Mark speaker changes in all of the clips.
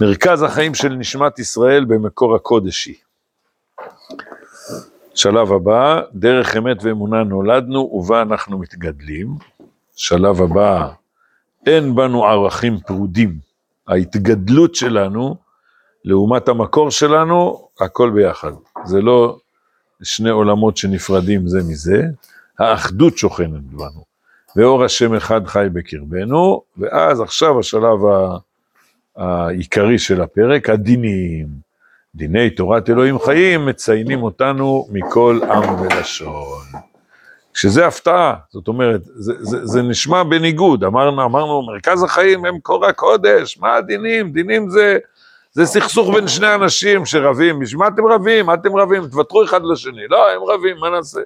Speaker 1: מרכז החיים של נשמת ישראל במקור הקודש היא. שלב הבא, דרך אמת ואמונה נולדנו ובה אנחנו מתגדלים. שלב הבא, אין בנו ערכים פרודים. ההתגדלות שלנו, לעומת המקור שלנו, הכל ביחד. זה לא שני עולמות שנפרדים זה מזה, האחדות שוכנת בנו. ואור השם אחד חי בקרבנו, ואז עכשיו השלב העיקרי של הפרק, הדינים. דיני תורת אלוהים חיים מציינים אותנו מכל עם ולשון. שזה הפתעה, זאת אומרת, זה, זה, זה נשמע בניגוד, אמרנו, אמרנו, מרכז החיים הם קור הקודש, מה הדינים? דינים זה, זה סכסוך בין שני אנשים שרבים, בשביל מה אתם רבים? מה אתם רבים? תוותרו אחד לשני. לא, הם רבים, מה נעשה?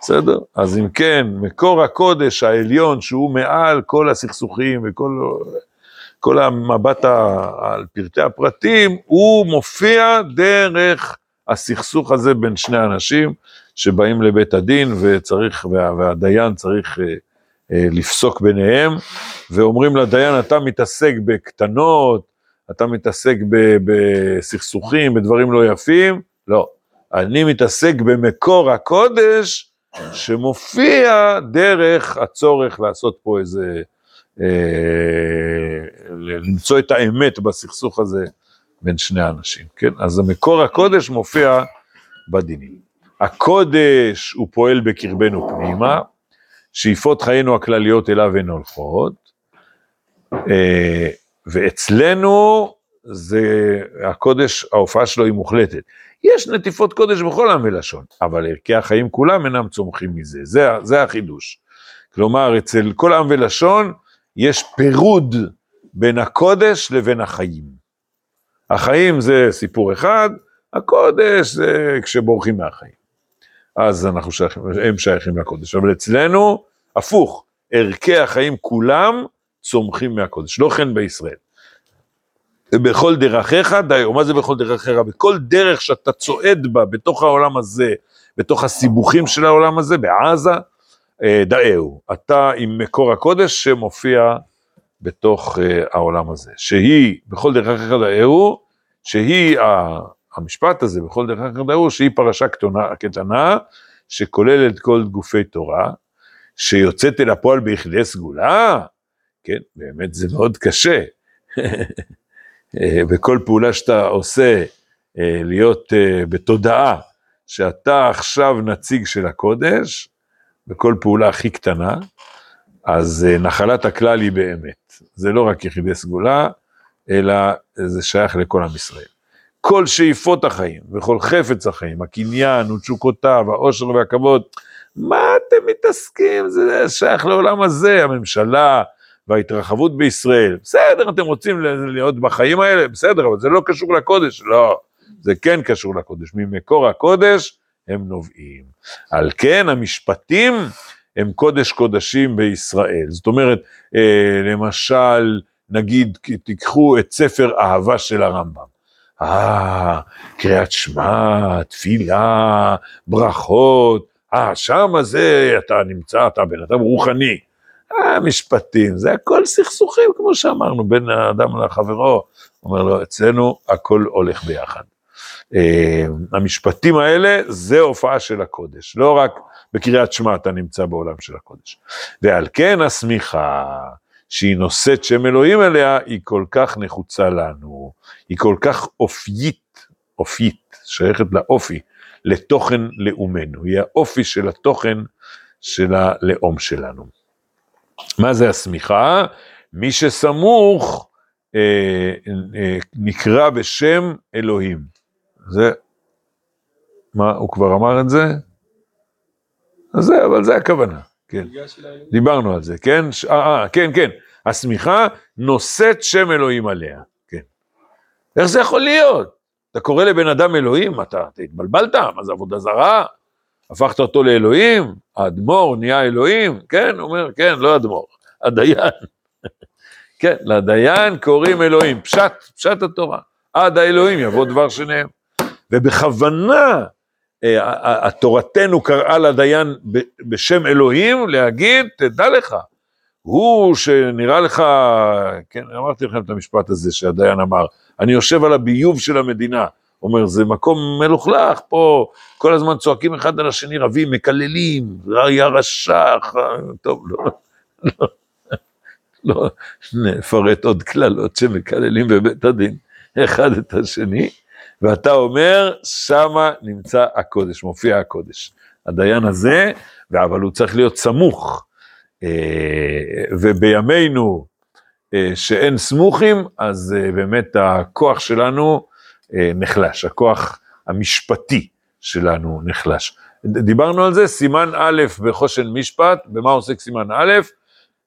Speaker 1: בסדר? אז אם כן, מקור הקודש העליון, שהוא מעל כל הסכסוכים וכל כל המבט על פרטי הפרטים, הוא מופיע דרך הסכסוך הזה בין שני אנשים שבאים לבית הדין וצריך, והדיין צריך אה, אה, לפסוק ביניהם, ואומרים לדיין, אתה מתעסק בקטנות, אתה מתעסק בסכסוכים, בדברים לא יפים, לא. אני מתעסק במקור הקודש שמופיע דרך הצורך לעשות פה איזה למצוא את האמת בסכסוך הזה בין שני האנשים, כן? אז המקור הקודש מופיע בדינים. הקודש הוא פועל בקרבנו פנימה, שאיפות חיינו הכלליות אליו הן הולכות, אה, ואצלנו זה, הקודש, ההופעה שלו היא מוחלטת. יש נטיפות קודש בכל עם ולשון, אבל ערכי החיים כולם אינם צומחים מזה, זה, זה החידוש. כלומר, אצל כל עם ולשון, יש פירוד בין הקודש לבין החיים. החיים זה סיפור אחד, הקודש זה כשבורחים מהחיים. אז אנחנו שייכים, הם שייכים לקודש. אבל אצלנו, הפוך, ערכי החיים כולם צומחים מהקודש, לא כן בישראל. בכל דרכיך דיו, מה זה בכל דרכיך? בכל דרך שאתה צועד בה, בתוך העולם הזה, בתוך הסיבוכים של העולם הזה, בעזה, דאהו, אתה עם מקור הקודש שמופיע בתוך אה, העולם הזה, שהיא, בכל דרך אחרת דאהו, שהיא המשפט הזה, בכל דרך אחרת דאהו, שהיא פרשה קטנה, קטנה, שכוללת כל גופי תורה, שיוצאת אל הפועל ביחידי סגולה, כן, באמת זה מאוד קשה. אה, בכל פעולה שאתה עושה, להיות בתודעה שאתה עכשיו נציג של הקודש, בכל פעולה הכי קטנה, אז אה, נחלת הכלל היא באמת. זה לא רק יחידי סגולה, אלא זה שייך לכל עם ישראל. כל שאיפות החיים וכל חפץ החיים, הקניין ותשוקותיו, העושר והכבוד, מה אתם מתעסקים? זה שייך לעולם הזה, הממשלה וההתרחבות בישראל. בסדר, אתם רוצים להיות בחיים האלה? בסדר, אבל זה לא קשור לקודש. לא, זה כן קשור לקודש. ממקור הקודש הם נובעים. על כן המשפטים הם קודש קודשים בישראל. זאת אומרת, אה, למשל, נגיד, תיקחו את ספר אהבה של הרמב"ם. אה, קריאת שמע, תפילה, ברכות, אה, שמה זה, אתה נמצא, אתה בן אדם רוחני. אה, משפטים, זה הכל סכסוכים, כמו שאמרנו, בין האדם לחברו. אומר לו, אצלנו הכל הולך ביחד. אה, המשפטים האלה זה הופעה של הקודש, לא רק בקריאת שמע אתה נמצא בעולם של הקודש. ועל כן השמיכה שהיא נושאת שם אלוהים אליה, היא כל כך נחוצה לנו, היא כל כך אופיית, אופיית, שייכת לאופי, לתוכן לאומנו, היא האופי של התוכן של הלאום שלנו. מה זה השמיכה? מי שסמוך אה, אה, נקרא בשם אלוהים. זה, מה, הוא כבר אמר את זה? אז זה, אבל זה הכוונה, כן. דיברנו על זה, כן? ש... אה, אה, כן, כן. השמיכה נושאת שם אלוהים עליה, כן. איך זה יכול להיות? אתה קורא לבן אדם אלוהים, אתה, אתה התבלבלת, מה זה עבודה זרה? הפכת אותו לאלוהים? האדמו"ר נהיה אלוהים? כן, הוא אומר, כן, לא אדמו"ר, הדיין. כן, לדיין קוראים אלוהים, פשט, פשט התורה. עד האלוהים יבוא דבר שניהם. ובכוונה התורתנו קראה לדיין בשם אלוהים להגיד, תדע לך, הוא שנראה לך, כן, אמרתי לכם את המשפט הזה שהדיין אמר, אני יושב על הביוב של המדינה. אומר, זה מקום מלוכלך פה, כל הזמן צועקים אחד על השני, רבים, מקללים, יא רשע, טוב, לא, לא, לא נפרט עוד קללות שמקללים בבית הדין אחד את השני, ואתה אומר, שמה נמצא הקודש, מופיע הקודש. הדיין הזה, אבל הוא צריך להיות סמוך. אה, ובימינו אה, שאין סמוכים, אז אה, באמת הכוח שלנו נחלש, הכוח המשפטי שלנו נחלש. דיברנו על זה, סימן א' בחושן משפט, במה עוסק סימן א'?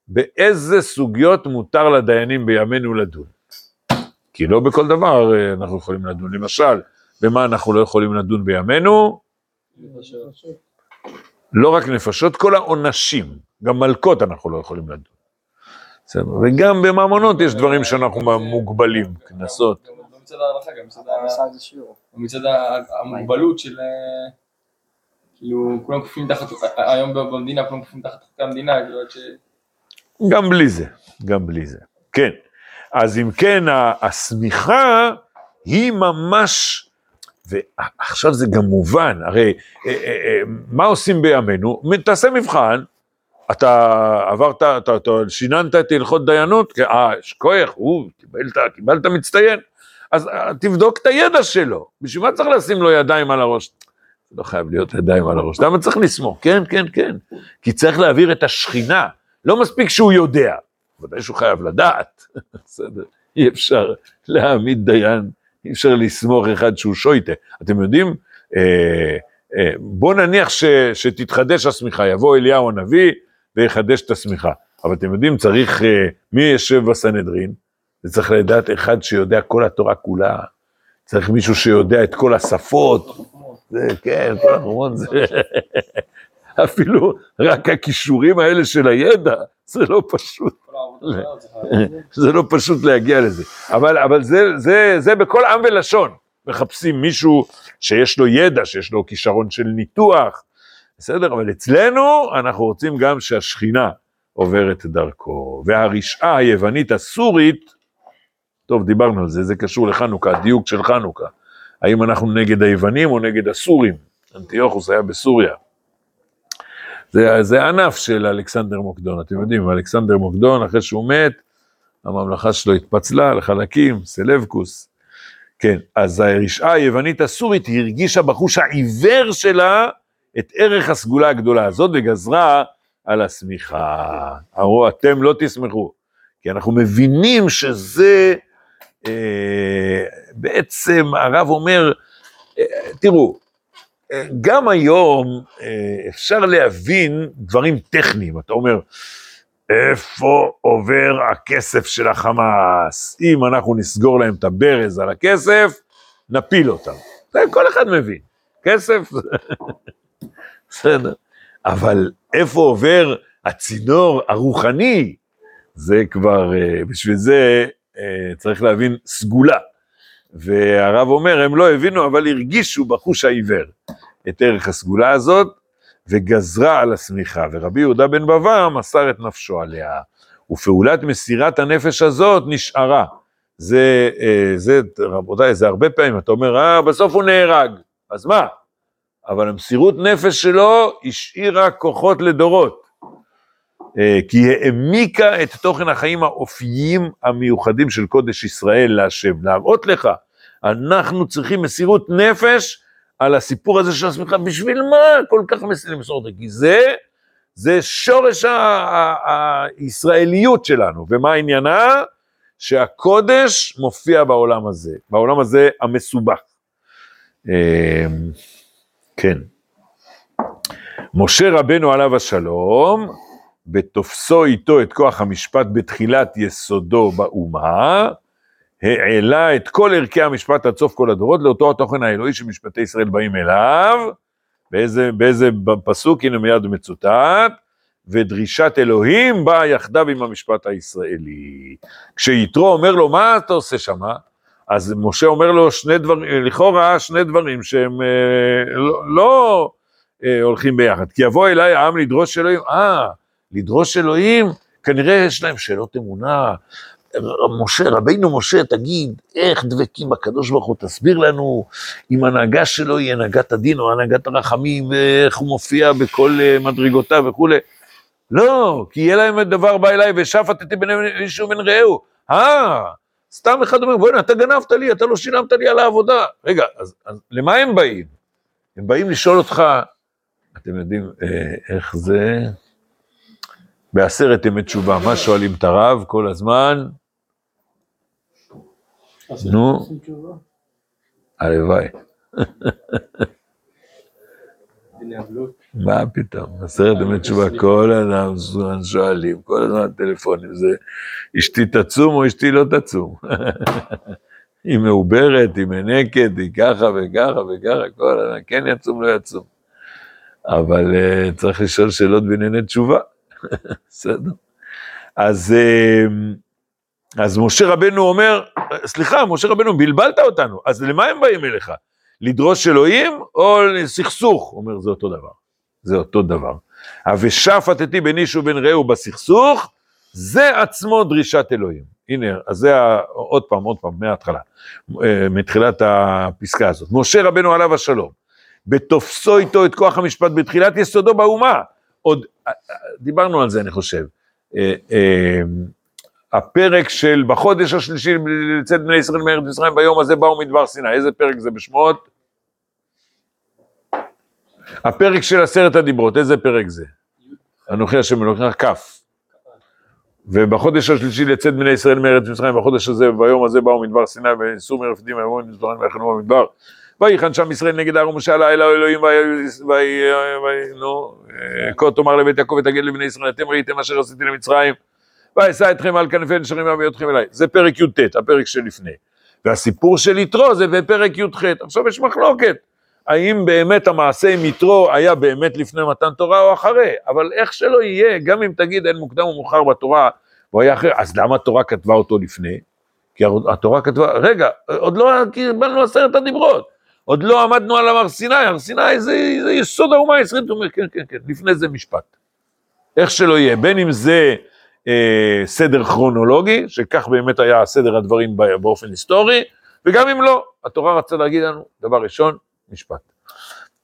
Speaker 1: באיזה סוגיות מותר לדיינים בימינו לדון. כי לא בכל דבר אנחנו יכולים לדון. למשל, במה אנחנו לא יכולים לדון בימינו? לא רק נפשות, כל העונשים, גם מלקות אנחנו לא יכולים לדון. וגם בממונות יש דברים שאנחנו מוגבלים, קנסות.
Speaker 2: מצד ההלכה, גם מצד המוגבלות של... אה, כאילו, כולם כפופים תחת, היום במדינה כולם כפופים תחת חוקי המדינה, כאילו, עד ש...
Speaker 1: גם בלי זה, גם בלי זה, כן. אז אם כן, השמיכה היא ממש ועכשיו זה גם מובן, הרי אה, אה, אה, מה עושים בימינו? תעשה מבחן, אתה עברת, אתה, אתה שיננת את הלכות דיינות, אה, יש כוח, הוא, קיבלת, קיבלת מצטיין, אז תבדוק את הידע שלו, בשביל מה צריך לשים לו ידיים על הראש? לא חייב להיות ידיים על הראש, למה צריך לסמוך? כן, כן, כן, כי צריך להעביר את השכינה, לא מספיק שהוא יודע, ודאי שהוא חייב לדעת, בסדר, אי אפשר להעמיד דיין אי אפשר לסמוך אחד שהוא שויטה. אתם יודעים, אה, אה, בוא נניח ש, שתתחדש השמיכה, יבוא אליהו הנביא ויחדש את השמיכה. אבל אתם יודעים, צריך, אה, מי יושב בסנהדרין? זה צריך לדעת אחד שיודע כל התורה כולה. צריך מישהו שיודע את כל השפות. זה, כן, כל החומות זה... אפילו רק הכישורים האלה של הידע, זה לא פשוט. זה לא פשוט להגיע לזה. אבל, אבל זה, זה, זה בכל עם ולשון. מחפשים מישהו שיש לו ידע, שיש לו כישרון של ניתוח, בסדר? אבל אצלנו אנחנו רוצים גם שהשכינה עוברת דרכו. והרשעה היוונית הסורית, טוב, דיברנו על זה, זה קשור לחנוכה, הדיוק של חנוכה. האם אנחנו נגד היוונים או נגד הסורים? אנטיוכוס היה בסוריה. זה, זה ענף של אלכסנדר מוקדון, אתם יודעים, אלכסנדר מוקדון, אחרי שהוא מת, הממלכה שלו התפצלה לחלקים, סלבקוס. כן, אז הרשעה היוונית הסורית הרגישה בחוש העיוור שלה את ערך הסגולה הגדולה הזאת וגזרה על השמיכה. אמרו, אתם לא תשמחו, כי אנחנו מבינים שזה, אה, בעצם הרב אומר, אה, תראו, גם היום אה, אפשר להבין דברים טכניים, אתה אומר, איפה עובר הכסף של החמאס? אם אנחנו נסגור להם את הברז על הכסף, נפיל אותם. זה כל אחד מבין, כסף, בסדר. אבל איפה עובר הצינור הרוחני? זה כבר, אה, בשביל זה אה, צריך להבין סגולה. והרב אומר, הם לא הבינו, אבל הרגישו בחוש העיוור את ערך הסגולה הזאת, וגזרה על השמיכה, ורבי יהודה בן בבא מסר את נפשו עליה, ופעולת מסירת הנפש הזאת נשארה. זה, אה, זה, רבותיי, זה הרבה פעמים, אתה אומר, אה, בסוף הוא נהרג, אז מה? אבל המסירות נפש שלו השאירה כוחות לדורות. אה, כי העמיקה את תוכן החיים האופיים המיוחדים של קודש ישראל להשם, להראות לך, אנחנו צריכים מסירות נפש על הסיפור הזה של השמיכה, בשביל מה כל כך למסור אותו? כי זה, זה שורש הישראליות שלנו, ומה עניינה? שהקודש מופיע בעולם הזה, בעולם הזה המסובך. אמ, כן. משה רבנו עליו השלום, בתופסו איתו את כוח המשפט בתחילת יסודו באומה, העלה את כל ערכי המשפט עד סוף כל הדורות לאותו התוכן האלוהי שמשפטי ישראל באים אליו, באיזה, באיזה פסוק, הנה מיד מצוטט, ודרישת אלוהים באה יחדיו עם המשפט הישראלי. כשיתרו אומר לו, מה אתה עושה שמה? אז משה אומר לו שני דברים, לכאורה שני דברים שהם אה, לא, לא אה, הולכים ביחד. כי יבוא אליי העם לדרוש אלוהים, אה, לדרוש אלוהים, כנראה יש להם שאלות אמונה. משה, רבינו משה, תגיד, איך דבקים בקדוש ברוך הוא, תסביר לנו אם הנהגה שלו היא הנהגת הדין או הנהגת הרחמים, ואיך הוא מופיע בכל אה, מדרגותיו וכולי. לא, כי יהיה להם דבר בא אליי ושפטתי בין איש ובין רעהו. אה, סתם אחד אומר, בוא'נה, אתה גנבת לי, אתה לא שילמת לי על העבודה. רגע, אז, אז למה הם באים? הם באים לשאול אותך, אתם יודעים אה, איך זה? בעשרת ימי תשובה, מה שואלים את הרב כל הזמן? נו, הלוואי. מה פתאום, עשרת ימי תשובה, כל אדם זמן שואלים, כל הזמן טלפונים, זה אשתי תצום או אשתי לא תצום. היא מעוברת, היא מנקת, היא ככה וככה וככה, כל אדם, כן יצום, לא יצום. אבל uh, צריך לשאול שאלות בענייני תשובה, בסדר. אז, uh, אז משה רבנו אומר, סליחה, משה רבנו, בלבלת אותנו, אז למה הם באים אליך? לדרוש אלוהים או לסכסוך? הוא אומר, זה אותו דבר. זה אותו דבר. ושפטתי בין איש ובין רעהו בסכסוך, זה עצמו דרישת אלוהים. הנה, אז זה. עוד פעם, עוד פעם, מההתחלה, אה, מתחילת הפסקה הזאת. משה רבנו עליו השלום, בתופסו איתו את כוח המשפט בתחילת יסודו באומה. עוד, אה, אה, דיברנו על זה, אני חושב. הפרק של בחודש השלישי לצאת בני ישראל מארץ מצרים ביום הזה באו מדבר סיני, איזה פרק זה בשמות? הפרק של עשרת הדיברות, איזה פרק זה? אנוכי השם אלוקיך כ'. ובחודש השלישי לצאת בני ישראל מארץ מצרים, בחודש הזה ביום הזה באו מדבר סיני וניסו מרפדים ויבואו מזבחן ויחנו במדבר. ויחן שם ישראל נגד הר ומשה עלה אל האלוהים נו, כה תאמר לבית יעקב ותגיד לבני ישראל אתם ראיתם אשר עשיתי למצרים ואשא אתכם על כנפי נשרים ואביא אתכם אליי. זה פרק י"ט, הפרק שלפני. והסיפור של יתרו זה בפרק י"ח. עכשיו יש מחלוקת. האם באמת המעשה עם יתרו היה באמת לפני מתן תורה או אחרי, אבל איך שלא יהיה, גם אם תגיד אין מוקדם ומאוחר בתורה, הוא היה אחרי, אז למה התורה כתבה אותו לפני? כי התורה כתבה, רגע, עוד לא קיבלנו עשרת הדיברות, עוד לא עמדנו על הר סיני, הר סיני זה, זה יסוד האומה הישראלית, הוא אומר, כן, כן, כן, לפני זה משפט. איך שלא יהיה, בין אם זה אה, סדר כרונולוגי, שכך באמת היה סדר הדברים באופן היסטורי, וגם אם לא, התורה רצה להגיד לנו, דבר ראשון, משפט.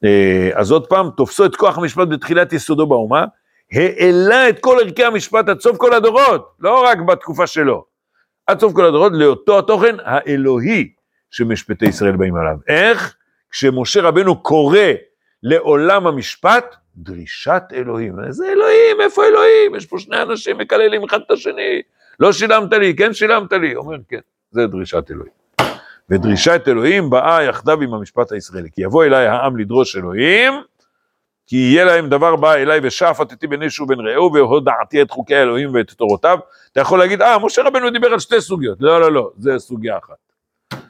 Speaker 1: אה, אז עוד פעם, תופסו את כוח המשפט בתחילת יסודו באומה, העלה את כל ערכי המשפט עד סוף כל הדורות, לא רק בתקופה שלו, עד סוף כל הדורות, לאותו התוכן האלוהי שמשפטי ישראל באים עליו. איך? כשמשה רבנו קורא לעולם המשפט, דרישת אלוהים. איזה אלוהים? איפה אלוהים? יש פה שני אנשים מקללים אחד את השני. לא שילמת לי, כן שילמת לי. אומר, כן, זה דרישת אלוהים. ודרישת אלוהים באה יחדיו עם המשפט הישראלי. כי יבוא אליי העם לדרוש אלוהים, כי יהיה להם דבר בא אליי ושפטתי בין איש ובין רעהו והודעתי את חוקי האלוהים ואת תורותיו. אתה יכול להגיד, אה, משה רבנו דיבר על שתי סוגיות. לא, לא, לא, זה סוגיה אחת.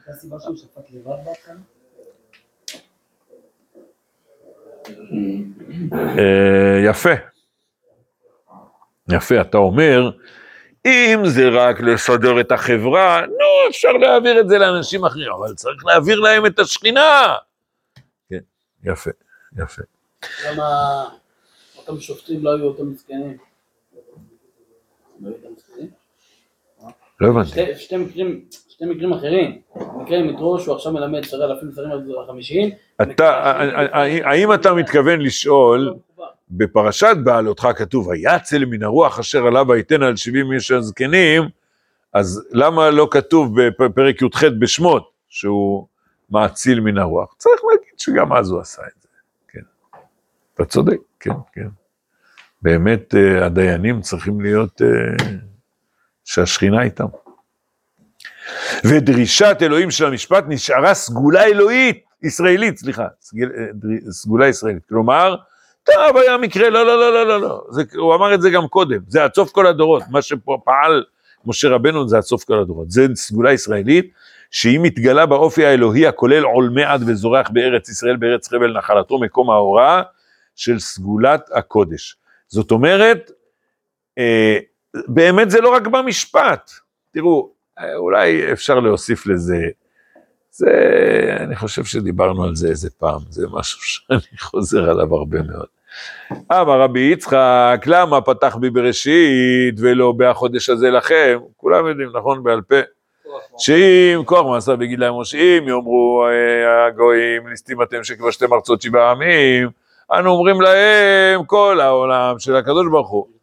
Speaker 1: הסיבה שהוא שפט לבד בהתחלה? אה, יפה. יפה, אתה אומר, אם זה רק לסדר את החברה, נו, אפשר להעביר את זה לאנשים אחרים, אבל צריך להעביר להם את השכינה. כן, יפה, יפה.
Speaker 3: למה אותם שופטים לא היו אותם מסכנים?
Speaker 1: לא הבנתי.
Speaker 3: שתי מקרים, שתי מקרים אחרים. מקרה עם יתרו שהוא עכשיו מלמד שרי אלפים שרים החמישיים.
Speaker 1: האם אתה מתכוון לשאול, בפרשת בעלותך כתוב, ויצל מן הרוח אשר עליו ויתן על שבעים איש הזקנים, אז למה לא כתוב בפרק י"ח בשמות, שהוא מאציל מן הרוח? צריך להגיד שגם אז הוא עשה את זה, כן. אתה צודק, כן, כן. באמת אה, הדיינים צריכים להיות, אה, שהשכינה איתם. ודרישת אלוהים של המשפט נשארה סגולה אלוהית, ישראלית, סליחה, סגולה ישראלית. כלומר, טוב, היה מקרה, לא, לא, לא, לא, לא, לא. זה, הוא אמר את זה גם קודם, זה עד סוף כל הדורות. מה שפעל משה רבנו זה עד סוף כל הדורות. זה סגולה ישראלית, שהיא מתגלה באופי האלוהי הכולל עולמי עד וזורח בארץ ישראל, בארץ חבל נחלתו, מקום ההוראה של סגולת הקודש. זאת אומרת, אה, באמת זה לא רק במשפט. תראו, אולי אפשר להוסיף לזה, זה, אני חושב שדיברנו על זה איזה פעם, זה משהו שאני חוזר עליו הרבה מאוד. אמר רבי יצחק, למה פתח בי בראשית ולא בהחודש הזה לכם? כולם יודעים, נכון, בעל פה. שאם כוח מעשה ויגיד להם אם יאמרו אה, הגויים, ליסטים אתם שכבשתם ארצות שבעה עמים, אנו אומרים להם, כל העולם של הקדוש ברוך הוא, אה,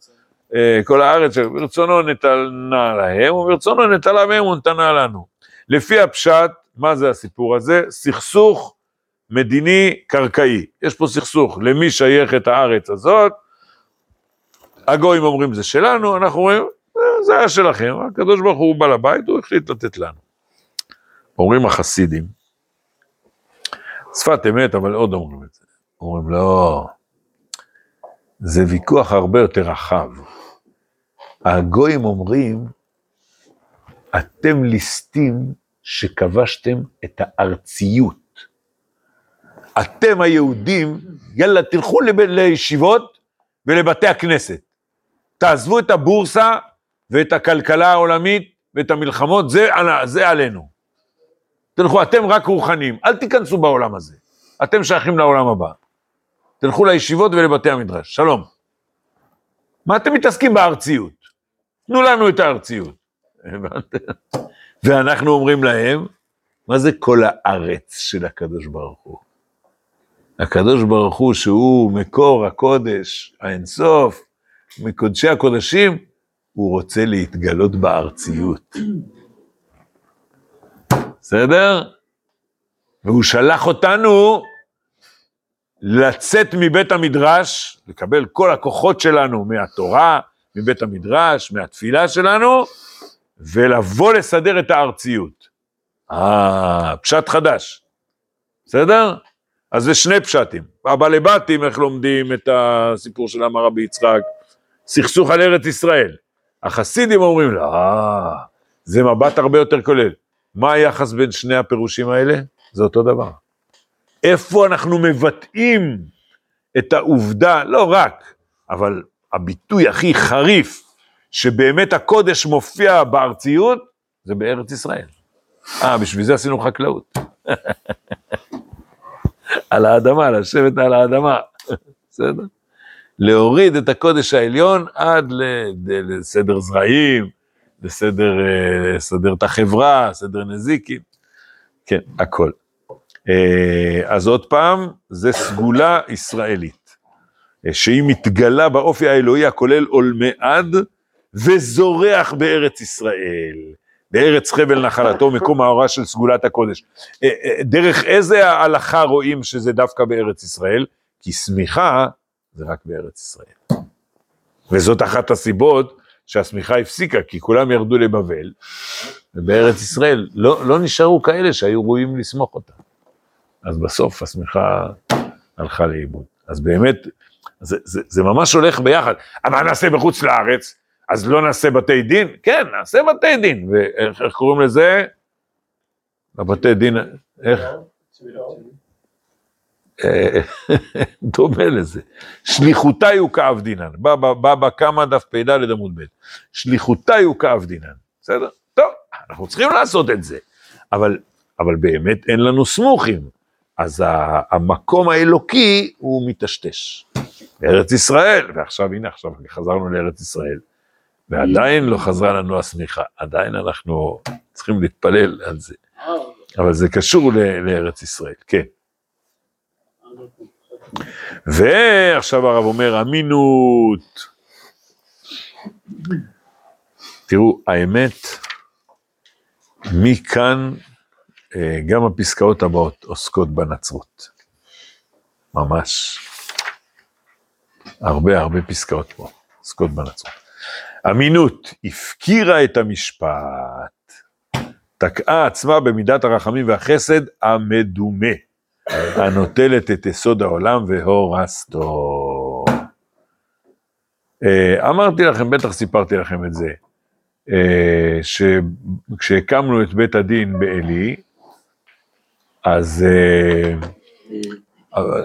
Speaker 1: כל הארץ, ברצונו נתנה להם, וברצונו נטלה מהם ונתנה לנו. לפי הפשט, מה זה הסיפור הזה? סכסוך מדיני קרקעי. יש פה סכסוך, למי שייכת הארץ הזאת? הגויים אומרים זה שלנו, אנחנו אומרים, "אה, זה היה שלכם, הקדוש ברוך הוא בעל הבית, הוא החליט לתת לנו. אומרים החסידים, שפת אמת, אבל עוד אומרים את זה. אומרים, לא, זה ויכוח הרבה יותר רחב. הגויים אומרים, אתם ליסטים שכבשתם את הארציות. אתם היהודים, יאללה, תלכו לב- לישיבות ולבתי הכנסת. תעזבו את הבורסה ואת הכלכלה העולמית ואת המלחמות, זה, זה עלינו. תלכו, אתם רק רוחניים, אל תיכנסו בעולם הזה. אתם שייכים לעולם הבא. תלכו לישיבות ולבתי המדרש. שלום. מה אתם מתעסקים בארציות? תנו לנו את הארציות. ואנחנו אומרים להם, מה זה כל הארץ של הקדוש ברוך הוא? הקדוש ברוך הוא שהוא מקור הקודש, האינסוף, מקודשי הקודשים, הוא רוצה להתגלות בארציות. בסדר? והוא שלח אותנו לצאת מבית המדרש, לקבל כל הכוחות שלנו מהתורה, מבית המדרש, מהתפילה שלנו, ולבוא לסדר את הארציות. אה, פשט חדש, בסדר? אז זה שני פשטים. הבעלי בתים, איך לומדים את הסיפור של אמר רבי יצחק? סכסוך על ארץ ישראל. החסידים אומרים, לא, זה מבט הרבה יותר כולל. מה היחס בין שני הפירושים האלה? זה אותו דבר. איפה אנחנו מבטאים את העובדה, לא רק, אבל הביטוי הכי חריף, שבאמת הקודש מופיע בארציות, זה בארץ ישראל. אה, בשביל זה עשינו חקלאות. על האדמה, לשבת על האדמה, בסדר? להוריד את הקודש העליון עד לסדר זרעים, לסדר אה, לסדר את החברה, סדר נזיקים, כן, הכל. אה, אז עוד פעם, זה סגולה ישראלית, אה, שהיא מתגלה באופי האלוהי הכולל עולמי עד וזורח בארץ ישראל, בארץ חבל נחלתו, מקום ההוראה של סגולת הקודש. אה, דרך איזה ההלכה רואים שזה דווקא בארץ ישראל? כי שמיכה זה רק בארץ ישראל. וזאת אחת הסיבות שהשמיכה הפסיקה, כי כולם ירדו לבבל, ובארץ ישראל לא, לא נשארו כאלה שהיו ראויים לסמוך אותה. אז בסוף השמיכה הלכה לאיבוד. אז באמת, זה, זה, זה ממש הולך ביחד. אבל נעשה בחוץ לארץ, אז לא נעשה בתי דין? כן, נעשה בתי דין. ואיך איך קוראים לזה? לבתי דין, איך? דומה לזה. שליחותי הוא כאב דינן. בא בא- בא בכמה דף פ"ד עמוד ב'. שליחותי הוא כאב דינן. בסדר? טוב, אנחנו צריכים לעשות את זה. אבל, אבל באמת אין לנו סמוכים. אז המקום האלוקי הוא מטשטש. בארץ ישראל, ועכשיו הנה עכשיו חזרנו לארץ ישראל, ועדיין לא חזרה לנו השמיכה, עדיין אנחנו צריכים להתפלל על זה. אבל זה קשור לארץ ישראל, כן. ועכשיו הרב אומר, אמינות. תראו, האמת, מכאן גם הפסקאות הבאות עוסקות בנצרות. ממש. הרבה הרבה פסקאות פה עוסקות בנצרות. אמינות, הפקירה את המשפט, תקעה עצמה במידת הרחמים והחסד המדומה. הנוטלת את יסוד העולם והורסתו. אה, אמרתי לכם, בטח סיפרתי לכם את זה, אה, שכשהקמנו את בית הדין בעלי, אז אה,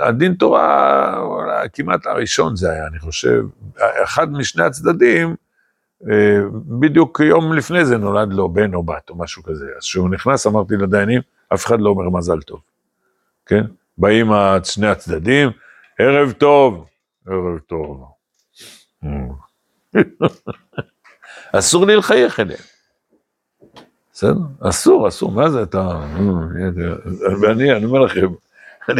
Speaker 1: הדין תורה, אולי כמעט הראשון זה היה, אני חושב, אחד משני הצדדים, אה, בדיוק יום לפני זה נולד לו בן או בת או משהו כזה. אז כשהוא נכנס, אמרתי לדיינים, אף אחד לא אומר מזל טוב. כן? באים שני הצדדים, ערב טוב, ערב טוב. אסור לי לחייך אליהם. בסדר? אסור, אסור, מה זה אתה... ואני, אני אומר לכם,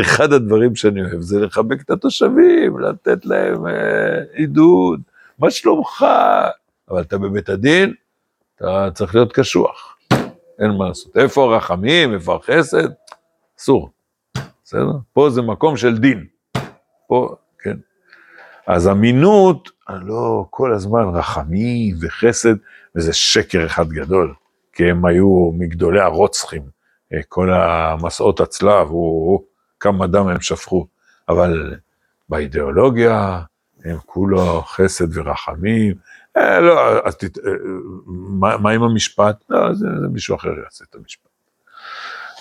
Speaker 1: אחד הדברים שאני אוהב זה לחבק את התושבים, לתת להם אה, עידוד, מה שלומך? אבל אתה בבית הדין, אתה צריך להיות קשוח, אין מה לעשות. איפה הרחמים, איפה החסד? אסור, בסדר? פה זה מקום של דין, פה, כן. אז אמינות, לא כל הזמן רחמים וחסד, וזה שקר אחד גדול, כי הם היו מגדולי הרוצחים, אה, כל המסעות הצלב, הוא, כמה דם הם שפכו, אבל באידיאולוגיה הם כולו חסד ורחמים, אה, לא, אז תת, אה, מה, מה עם המשפט? לא, זה, זה מישהו אחר יעשה את המשפט.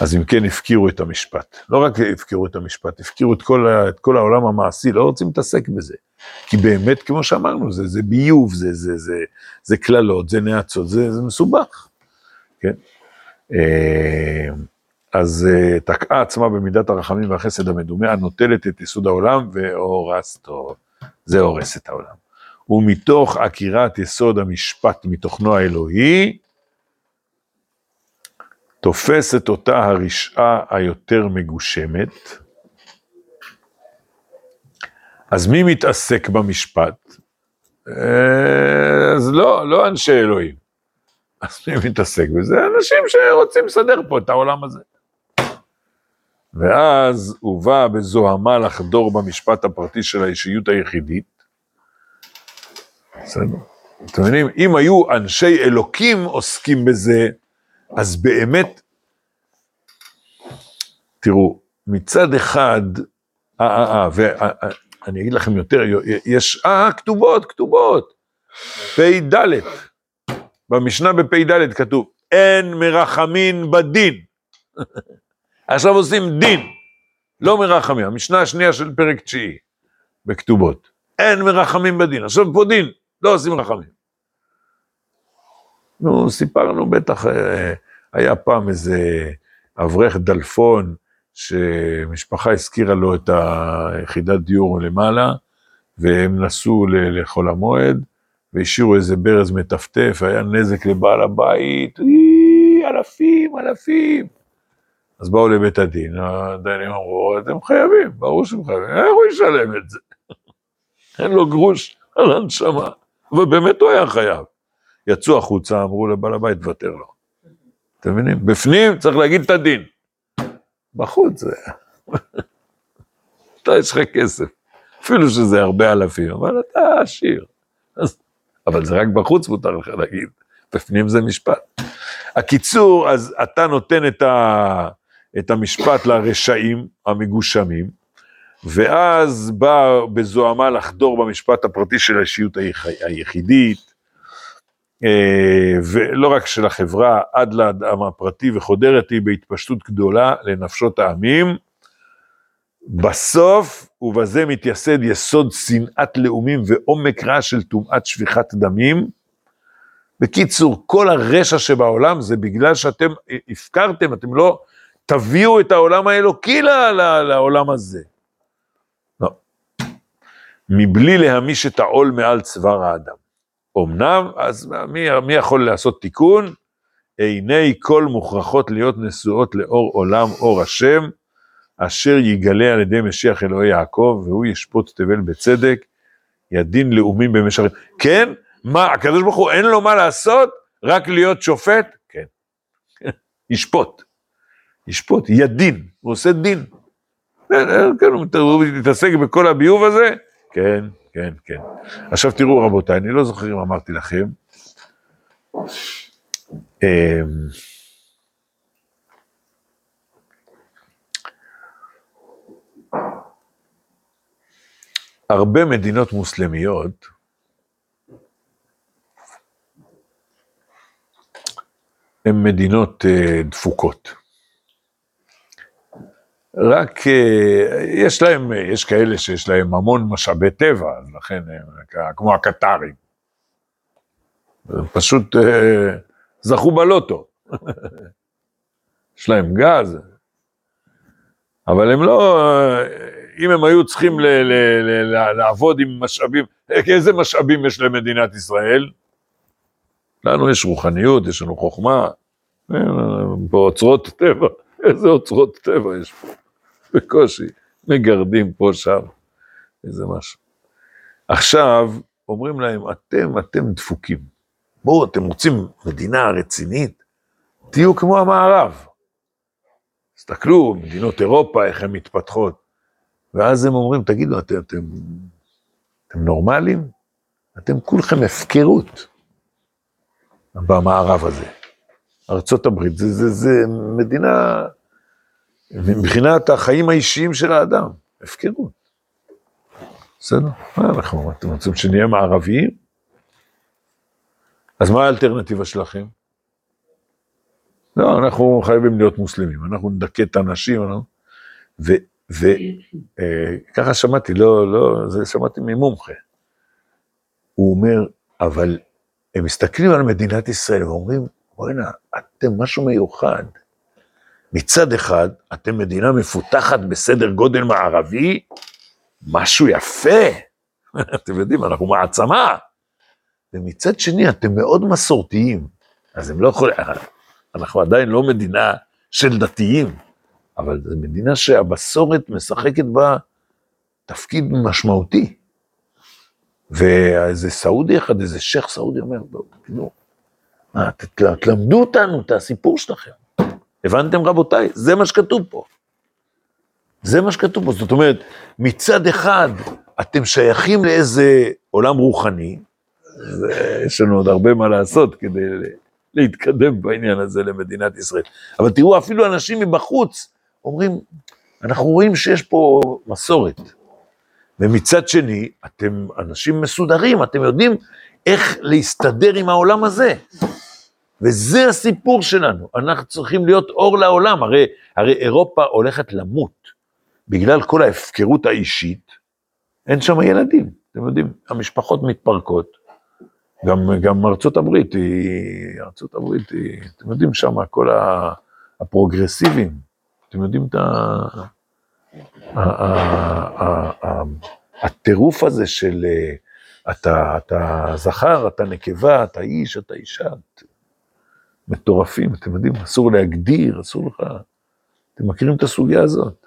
Speaker 1: אז אם כן, הפקירו את המשפט. לא רק הפקירו את המשפט, הפקירו את כל, את כל העולם המעשי, לא רוצים להתעסק בזה. כי באמת, כמו שאמרנו, זה, זה ביוב, זה, זה, זה, זה קללות, זה נאצות, זה, זה מסובך, כן? אה, אז אה, תקעה עצמה במידת הרחמים והחסד המדומה, הנוטלת את יסוד העולם והורסתו. זה הורס את העולם. ומתוך עקירת יסוד המשפט מתוכנו האלוהי, תופסת אותה הרשעה היותר מגושמת. אז מי מתעסק במשפט? אה, אז לא, לא אנשי אלוהים. אז מי מתעסק בזה? אנשים שרוצים לסדר פה את העולם הזה. ואז הוא בא בזוהמה לחדור במשפט הפרטי של האישיות היחידית. בסדר. אתם מבינים? אם היו אנשי אלוקים עוסקים בזה, אז באמת, תראו, מצד אחד, אה, אה, אה, ואני אגיד לכם יותר, יש, אה, כתובות, כתובות, פ"ד, במשנה בפ"ד כתוב, אין מרחמין בדין. עכשיו עושים דין, לא מרחמים, המשנה השנייה של פרק תשיעי, בכתובות. אין מרחמים בדין, עכשיו פה דין, לא עושים רחמים. נו, סיפרנו בטח, אה, היה פעם איזה אברך דלפון, שמשפחה הזכירה לו את היחידת דיור למעלה, והם נסעו לחול המועד, והשאירו איזה ברז מטפטף, היה נזק לבעל הבית, אלפים, אלפים. אז באו לבית הדין, הדיינים אמרו, אתם חייבים, ברור שהם חייבים, איך הוא ישלם את זה? אין לו גרוש על הנשמה, ובאמת הוא היה חייב. יצאו החוצה, אמרו לבעל הבית, תוותר לו. אתם מבינים? בפנים צריך להגיד את הדין. בחוץ זה... אתה יש לך כסף, אפילו שזה הרבה אלפים, אבל אתה עשיר. אז... אבל זה רק בחוץ מותר לך להגיד, בפנים זה משפט. הקיצור, אז אתה נותן את, ה... את המשפט לרשעים המגושמים, ואז בא בזוהמה לחדור במשפט הפרטי של האישיות היחידית, אה, ולא רק של החברה, עד לאדם הפרטי, וחודרת היא בהתפשטות גדולה לנפשות העמים. בסוף, ובזה מתייסד יסוד שנאת לאומים ועומק רע של טומאת שפיכת דמים. בקיצור, כל הרשע שבעולם זה בגלל שאתם הפקרתם, אתם לא תביאו את העולם האלוקי לעולם הזה. לא. מבלי להמיש את העול מעל צוואר האדם. אמנם, אז מי, מי יכול לעשות תיקון? עיני כל מוכרחות להיות נשואות לאור עולם אור השם, אשר יגלה על ידי משיח אלוהי יעקב, והוא ישפוט תבל בצדק, ידין לאומים במשך... כן? מה, הקדוש ברוך הוא אין לו מה לעשות? רק להיות שופט? כן. ישפוט. ישפוט, ידין, הוא עושה דין. כן, כן הוא מתעסק בכל הביוב הזה? כן, כן, כן. עכשיו תראו רבותיי, אני לא זוכר אם אמרתי לכם, הרבה מדינות מוסלמיות הן מדינות אה, דפוקות. רק אה, יש להם, יש כאלה שיש להם המון משאבי טבע, לכן כמו הקטרים. פשוט אה, זכו בלוטו. יש להם גז, אבל הם לא, אם הם היו צריכים ל- ל- ל- ל- לעבוד עם משאבים, איזה משאבים יש למדינת ישראל? לנו יש רוחניות, יש לנו חוכמה, אין, פה אוצרות טבע, איזה אוצרות טבע יש פה? בקושי, מגרדים פה, שם, איזה משהו. עכשיו, אומרים להם, אתם, אתם דפוקים. בואו, אתם רוצים מדינה רצינית? תהיו כמו המערב. תסתכלו, מדינות אירופה, איך הן מתפתחות. ואז הם אומרים, תגידו, אתם, אתם, אתם נורמלים? אתם כולכם הפקרות במערב הזה. ארה"ב זה, זה, זה מדינה, מבחינת החיים האישיים של האדם, הפקרות. בסדר? מה אנחנו, אתם רוצים שנהיה מערביים? אז מה האלטרנטיבה שלכם? לא, אנחנו חייבים להיות מוסלמים, אנחנו נדכא את הנשים, וככה שמעתי, לא, לא, זה שמעתי ממומחה. הוא אומר, אבל הם מסתכלים על מדינת ישראל ואומרים, בוא'נה, אתם משהו מיוחד. מצד אחד, אתם מדינה מפותחת בסדר גודל מערבי, משהו יפה. אתם יודעים, אנחנו מעצמה. ומצד שני, אתם מאוד מסורתיים. אז הם לא יכולים, אנחנו עדיין לא מדינה של דתיים, אבל זו מדינה שהמסורת משחקת בה תפקיד משמעותי. ואיזה סעודי אחד, איזה שייח' סעודי אומר, תראו, מה, תלמדו אותנו את הסיפור שלכם. הבנתם רבותיי? זה מה שכתוב פה. זה מה שכתוב פה. זאת אומרת, מצד אחד אתם שייכים לאיזה עולם רוחני, ויש לנו עוד הרבה מה לעשות כדי להתקדם בעניין הזה למדינת ישראל. אבל תראו, אפילו אנשים מבחוץ אומרים, אנחנו רואים שיש פה מסורת. ומצד שני, אתם אנשים מסודרים, אתם יודעים איך להסתדר עם העולם הזה. וזה הסיפור שלנו, אנחנו צריכים להיות אור לעולם, הרי, הרי אירופה הולכת למות. בגלל כל ההפקרות האישית, אין שם ילדים, אתם יודעים, המשפחות מתפרקות, גם, גם ארצות הברית היא, ארצות הברית היא, אתם יודעים שם, כל הפרוגרסיבים, אתם יודעים את. הטירוף הזה של אתה, אתה זכר, אתה נקבה, אתה איש, אתה אישה, מטורפים, אתם יודעים, אסור להגדיר, אסור לך, אתם מכירים את הסוגיה הזאת.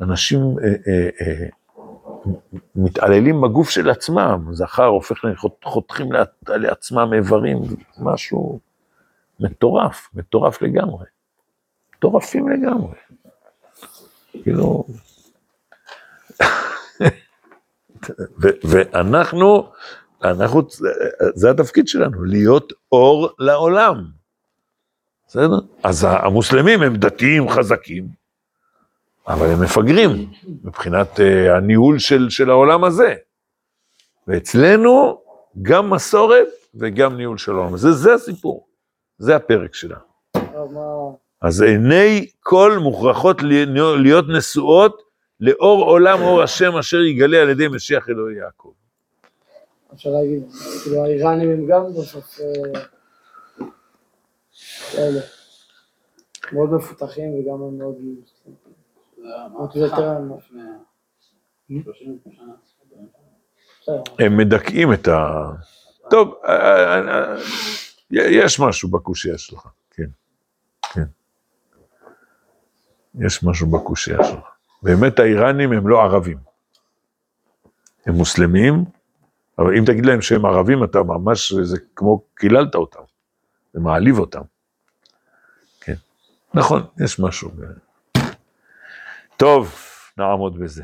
Speaker 1: אנשים אה, אה, אה, מתעללים בגוף של עצמם, זכר הופך, חותכים לעצמם איברים, משהו מטורף, מטורף לגמרי. מטורפים לגמרי. כאילו... ואנחנו, אנחנו, זה התפקיד שלנו, להיות אור לעולם. בסדר? אז המוסלמים הם דתיים חזקים, אבל הם מפגרים מבחינת uh, הניהול של, של העולם הזה. ואצלנו גם מסורת וגם ניהול של העולם הזה, זה הסיפור, זה הפרק שלנו. אז עיני כל מוכרחות להיות נשואות לאור עולם אור השם אשר יגלה על ידי משיח אלוהי יעקב.
Speaker 4: אפשר להגיד, כאילו האיראנים הם גם בסוף כאלה, מאוד מפותחים וגם הם מאוד...
Speaker 1: הם מדכאים את ה... טוב, יש משהו בקושייה שלך, כן, כן. יש משהו בקושייה שלך. באמת האיראנים הם לא ערבים. הם מוסלמים, אבל אם תגיד להם שהם ערבים, אתה ממש, זה כמו קיללת אותם, זה מעליב אותם. כן, נכון, יש משהו. טוב, נעמוד בזה.